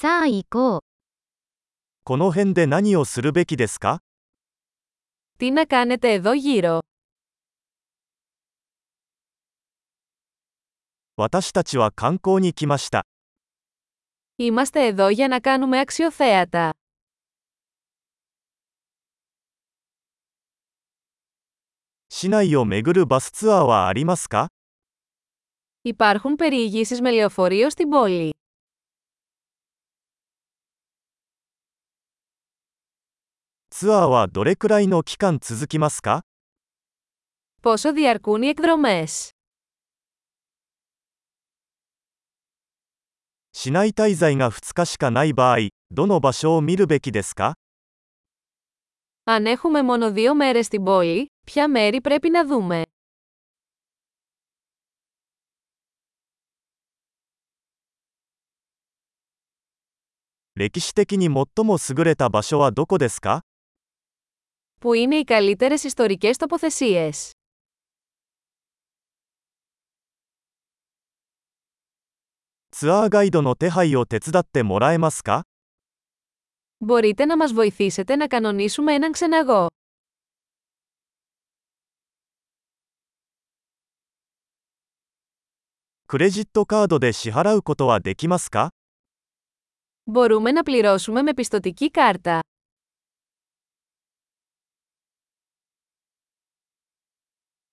さあ行こう。この辺で何をするべきですか Τι να κάνετε εδώ γύρω. 私たちは観光に来ました。 Είμαστε εδώ για να κάνουμε αξιοθέατα. 市内を巡るバスツアーはありますか Υπάρχουν περιηγήσεις με λεωφορείο στην πόλη. ツアーはどれくらいの期間続きますか Πόσο διαρκούν οι εκδρομές. 市内滞在が2日しかない場合、どの場所を見るべきですか Αν έχουμε μόνο δύο μέρες στην πόλη, ποια μέρη πρέπει να δούμε. 歴史的に最も優れた場所はどこですか που είναι οι καλύτερες ιστορικές τοποθεσίες; Μπορείτε να μας βοηθήσετε να κανονίσουμε έναν ξεναγό. Μπορούμε να πληρώσουμε με πιστοτική κάρτα.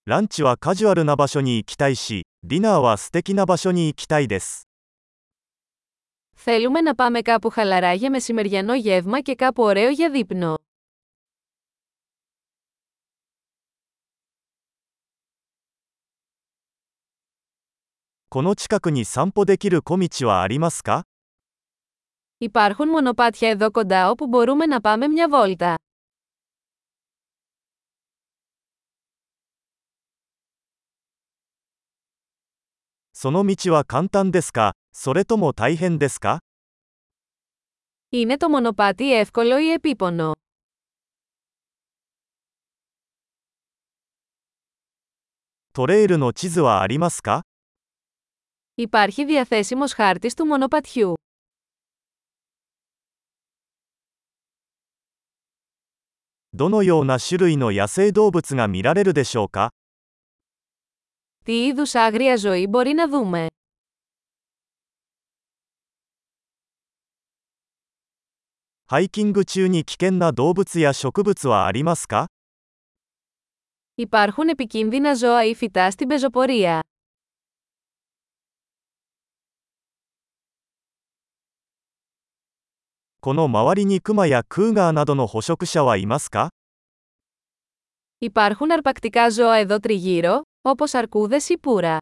ランチはカジュアルな場所に行きたいし、ディナーは素敵な場所に行きたいです。 Θέλουμε να πάμε κάπου χαλαρά για μεσημεριανό γεύμα και κάπου ωραίο για δείπνο. この近くに散歩できる小道はありますか Υπάρχουν μονοπάτια εδώ κοντά όπου μπορούμε να πάμε μια βόλτα. その道は簡単ですかそれとも大変ですか Είναι το μονοπάτι εύκολο ή επίπονο. トレイルの地図はありますか Υπάρχει διαθέσιμος χάρτης του μονοπατιού. どのような種類の野生動物が見られるでしょうか Τι είδους άγρια ζωή μπορεί να δούμε. Υπάρχουν επικίνδυνα ζώα ή φυτά στην πεζοπορία. Υπάρχουν αρπακτικά ζώα εδώ τριγύρω, όπως αρκούδες ή πουρα.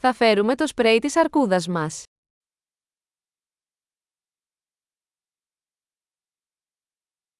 Θα φέρουμε το σπρέι της αρκούδας μας.